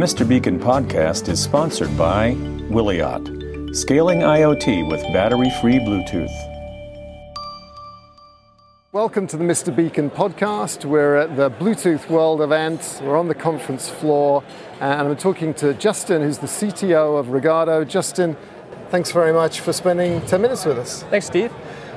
Mr. Beacon podcast is sponsored by Wiliot, scaling IoT with battery free Bluetooth. Welcome to the Mr. Beacon podcast. We're at the Bluetooth World event. We're on the conference floor, uh, and I'm talking to Justin, who's the CTO of Rigado. Justin, thanks very much for spending 10 minutes with us. Thanks, Steve.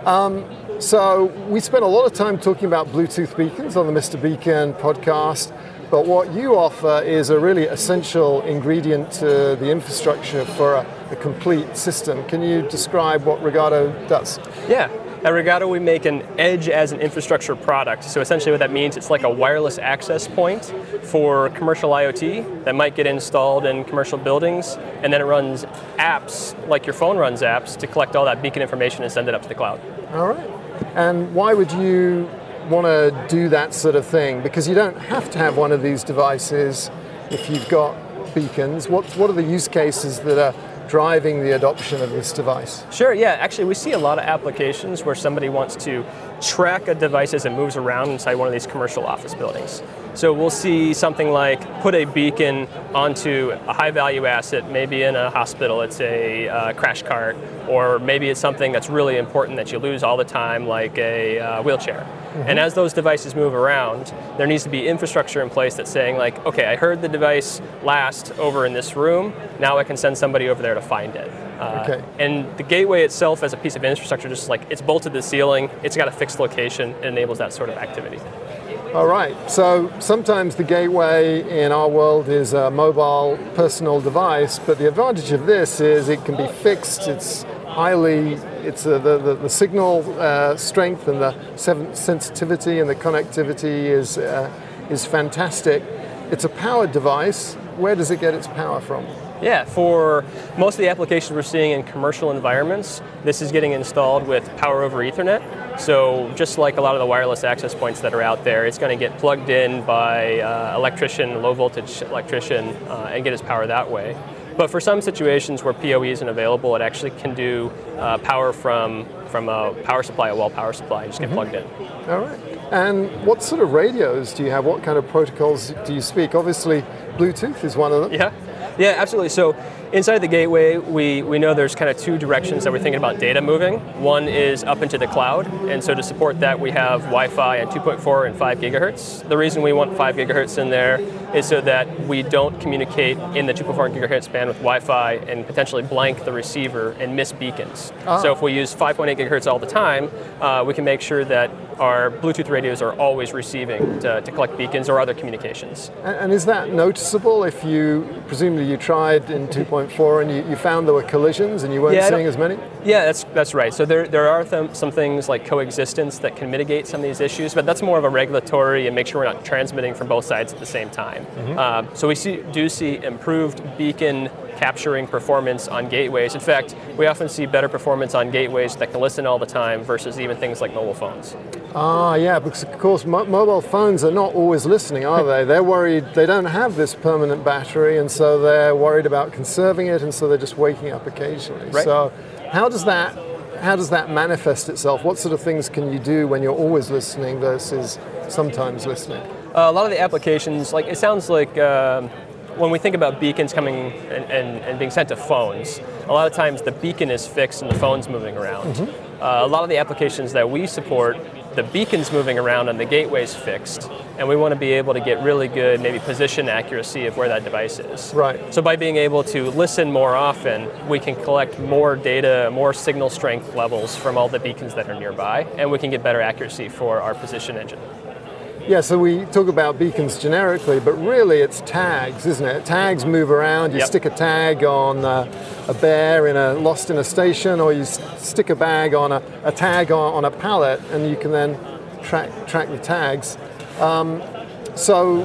Um, so, we spent a lot of time talking about Bluetooth beacons on the Mr. Beacon podcast, but what you offer is a really essential ingredient to the infrastructure for a, a complete system. Can you describe what Rigado does? Yeah. At Rigado, we make an edge as an infrastructure product. So essentially, what that means, it's like a wireless access point for commercial IoT that might get installed in commercial buildings, and then it runs apps like your phone runs apps to collect all that beacon information and send it up to the cloud. All right. And why would you want to do that sort of thing? Because you don't have to have one of these devices if you've got beacons. What, what are the use cases that are driving the adoption of this device? Sure, yeah. Actually, we see a lot of applications where somebody wants to track a device as it moves around inside one of these commercial office buildings. So we'll see something like put a beacon onto a high value asset, maybe in a hospital, it's a uh, crash cart, or maybe it's something that's really important that you lose all the time, like a uh, wheelchair. And as those devices move around, there needs to be infrastructure in place that's saying, like, okay, I heard the device last over in this room, now I can send somebody over there to find it. Uh, Okay. And the gateway itself, as a piece of infrastructure, just like it's bolted to the ceiling, it's got a fixed location, it enables that sort of activity. All right. So sometimes the gateway in our world is a mobile personal device, but the advantage of this is it can be fixed. It's highly, it's uh, the, the, the signal uh, strength and the seven- sensitivity and the connectivity is, uh, is fantastic. It's a powered device. Where does it get its power from? Yeah, for most of the applications we're seeing in commercial environments, this is getting installed with power over Ethernet. So just like a lot of the wireless access points that are out there, it's going to get plugged in by uh, electrician, low voltage electrician, uh, and get its power that way. But for some situations where PoE isn't available, it actually can do uh, power from from a power supply, a wall power supply, just get plugged in. All right. And what sort of radios do you have? What kind of protocols do you speak? Obviously, Bluetooth is one of them. Yeah, yeah, absolutely. So inside the gateway, we, we know there's kind of two directions that we're thinking about data moving. One is up into the cloud, and so to support that, we have Wi-Fi at 2.4 and 5 gigahertz. The reason we want 5 gigahertz in there is so that we don't communicate in the 2.4 gigahertz band with Wi-Fi and potentially blank the receiver and miss beacons. So if we use 5.8 gigahertz all the time, uh, we can make sure that our Bluetooth radios are always receiving to, to collect beacons or other communications. And, and is that noticeable if you, presumably you tried in 2.4 and you, you found there were collisions and you weren't Yeah, seeing as many? Yeah, that's that's right. So there there are th- some things like coexistence that can mitigate some of these issues, but that's more of a regulatory and make sure we're not transmitting from both sides at the same time. Uh, so we see do see improved beacon capturing performance on gateways. In fact, we often see better performance on gateways that can listen all the time versus even things like mobile phones. Ah, yeah, because of course mo- mobile phones are not always listening, are they? They're worried they don't have this permanent battery, and so they're worried about conserving it, and so they're just waking up occasionally. Right. So, how does that how does that manifest itself? What sort of things can you do when you're always listening versus sometimes listening? Uh, a lot of the applications, like it sounds like um when we think about beacons coming and, and, and, being sent to phones, a lot of times the beacon is fixed and the phone's moving around. Mm-hmm. Uh, a lot of the applications that we support, the beacon's moving around and the gateway's fixed, and we want to be able to get really good, maybe position accuracy of where that device is. Right. So by being able to listen more often, we can collect more data, more signal strength levels from all the beacons that are nearby, and we can get better accuracy for our position engine. Yeah, so we talk about beacons generically, but really it's tags, isn't it? Tags move around. You Yep. stick a tag on uh, a bear in a lost in a station, or you stick a bag on a, a tag on, on a pallet, and you can then track track the tags. Um, so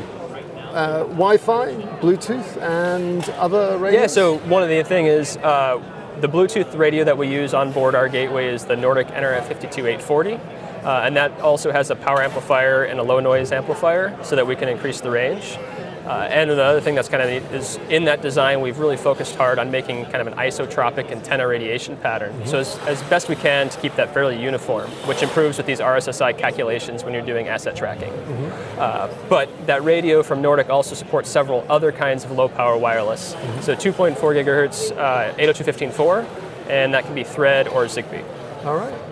uh, Wi-Fi, Bluetooth, and other radios. Yeah, so one of the thing is uh, the Bluetooth radio that we use on board our gateway is the Nordic NRF 52840. Uh, and that also has a power amplifier and a low noise amplifier so that we can increase the range. Uh, and the other thing that's kind of neat is in that design, we've really focused hard on making kind of an isotropic antenna radiation pattern. So as, as best we can to keep that fairly uniform, which improves with these RSSI calculations when you're doing asset tracking. Uh, but that radio from Nordic also supports several other kinds of low power wireless. So 2.4 gigahertz, uh, 802.15.4, and that can be Thread or Zigbee. All right.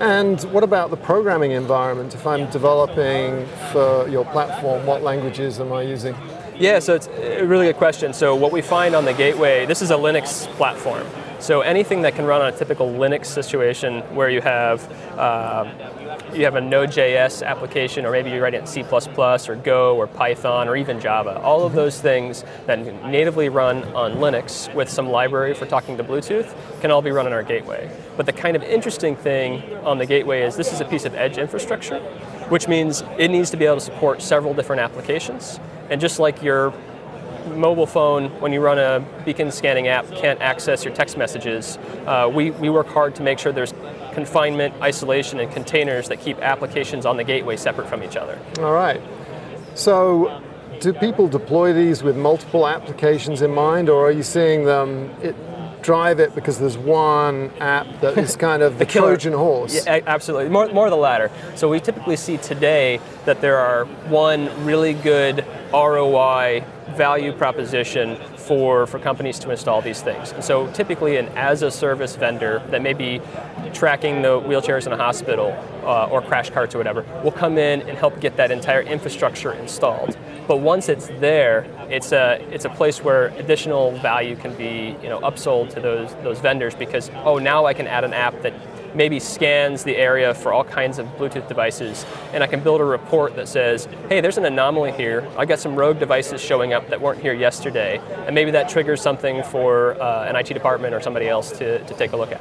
And what about the programming environment? If I'm developing for your platform, what languages am I using? Yeah, so it's a really good question. So what we find on the gateway, this is a Linux platform. So anything that can run on a typical Linux situation where you have uh, you have a Node.js application, or maybe you're writing in C++ or Go or Python or even Java. All of those things that natively run on Linux with some library for talking to Bluetooth can all be run on our gateway. But the kind of interesting thing on the gateway is this is a piece of edge infrastructure, which means it needs to be able to support several different applications. And just like your mobile phone, when you run a beacon scanning app, can't access your text messages, uh, we, we work hard to make sure there's confinement, isolation, and containers that keep applications on the gateway separate from each other. All right. So, do people deploy these with multiple applications in mind, or are you seeing them it, drive it because there's one app that is kind of the, killer- Trojan horse? Yeah, absolutely. More, more of the latter. So we typically see today that there are one really good ROI value proposition for, for companies to install these things. And so typically an as a service vendor that may be tracking the wheelchairs in a hospital uh, or crash carts or whatever will come in and help get that entire infrastructure installed. But once it's there, it's a it's a place where additional value can be you know upsold to those those vendors because oh now I can add an app that maybe scans the area for all kinds of Bluetooth devices, and I can build a report that says, hey, there's an anomaly here. I got some rogue devices showing up that weren't here yesterday, and maybe that triggers something for uh, an IT department or somebody else to, to take a look at.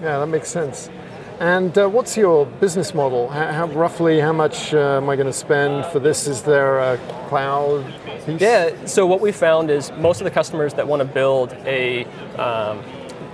Yeah, that makes sense. And uh, what's your business model? How, how roughly how much uh, am I going to spend for this? Is there a cloud piece? Yeah, so what we found is most of the customers that want to build a um,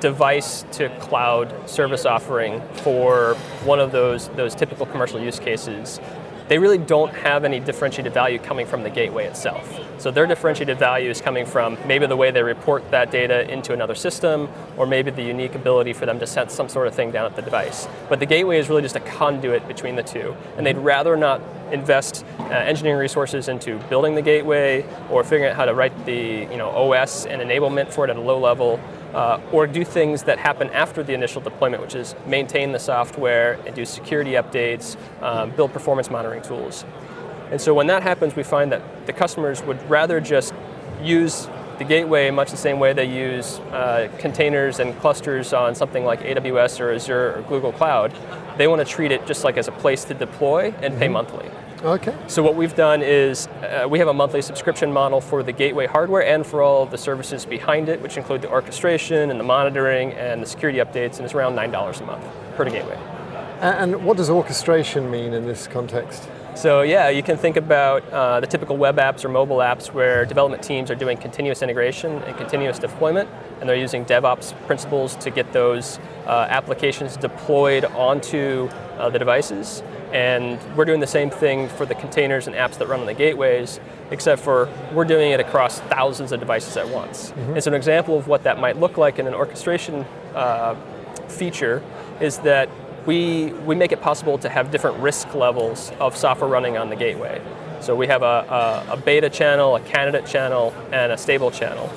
device to cloud service offering for one of those, those typical commercial use cases, they really don't have any differentiated value coming from the gateway itself. So their differentiated value is coming from maybe the way they report that data into another system, or maybe the unique ability for them to set some sort of thing down at the device. But the gateway is really just a conduit between the two, and they'd rather not invest uh, engineering resources into building the gateway or figuring out how to write the you know OS and enablement for it at a low level, uh, or do things that happen after the initial deployment, which is maintain the software and do security updates, um, build performance monitoring tools. And so when that happens, we find that the customers would rather just use the gateway much the same way they use uh, containers and clusters on something like AWS or Azure or Google Cloud. They want to treat it just like as a place to deploy and pay monthly. Okay. So what we've done is uh, we have a monthly subscription model for the gateway hardware and for all of the services behind it, which include the orchestration and the monitoring and the security updates, and it's around nine dollars a month per gateway. And what does orchestration mean in this context? So yeah, you can think about uh, the typical web apps or mobile apps where development teams are doing continuous integration and continuous deployment, and they're using DevOps principles to get those uh, applications deployed onto uh, the devices. And we're doing the same thing for the containers and apps that run on the gateways, except for we're doing it across thousands of devices at once. And so an example of what that might look like in an orchestration uh, feature is that we, we make it possible to have different risk levels of software running on the gateway. So we have a, a, a beta channel, a candidate channel, and a stable channel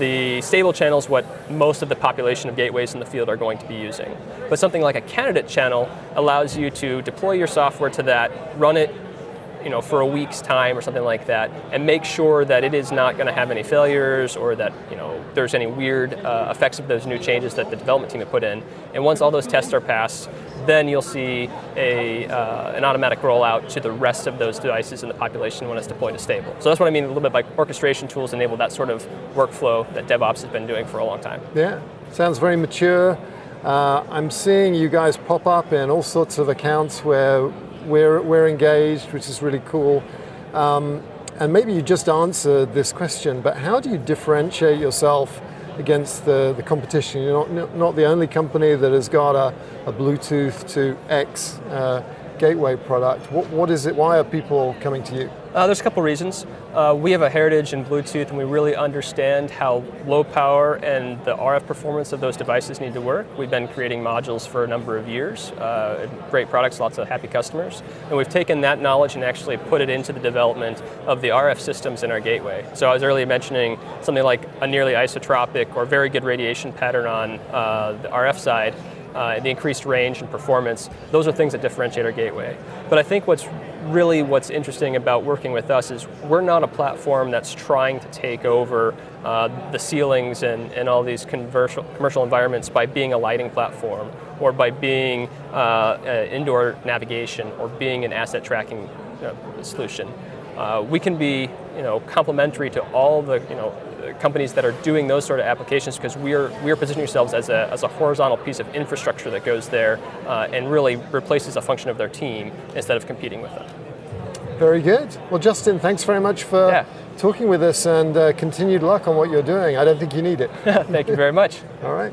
the stable channel is what most of the population of gateways in the field are going to be using. But something like a candidate channel allows you to deploy your software to that, run it you know, for a week's time or something like that, and make sure that it is not going to have any failures or that you know there's any weird uh, effects of those new changes that the development team have put in. And once all those tests are passed, then you'll see a, uh, an automatic rollout to the rest of those devices in the population when it's deployed to stable. So that's what I mean a little bit by orchestration tools enable that sort of workflow that DevOps has been doing for a long time. Yeah, sounds very mature. Uh, I'm seeing you guys pop up in all sorts of accounts where we're, we're engaged, which is really cool. Um, and maybe you just answered this question, but how do you differentiate yourself against the, the competition? You're not, not the only company that has got a, a Bluetooth to X uh, gateway product. What, what is it? Why are people coming to you? Uh, there's a couple reasons. Uh, we have a heritage in Bluetooth and we really understand how low power and the RF performance of those devices need to work. We've been creating modules for a number of years, uh, great products, lots of happy customers. And we've taken that knowledge and actually put it into the development of the RF systems in our gateway. So I was earlier mentioning something like a nearly isotropic or very good radiation pattern on uh, the RF side uh, the increased range and performance, those are things that differentiate our gateway. But I think what's really what's interesting about working with us is we're not a platform that's trying to take over uh, the ceilings and, and all these commercial, commercial environments by being a lighting platform or by being uh, indoor navigation or being an asset tracking solution. Uh, we can be you know, complementary to all the you know, companies that are doing those sort of applications because we are we are positioning ourselves as a, as a horizontal piece of infrastructure that goes there uh, and really replaces a function of their team instead of competing with them. Very good. Well, Justin, thanks very much for yeah. talking with us and uh, continued luck on what you're doing. I don't think you need it. Thank you very much. All right.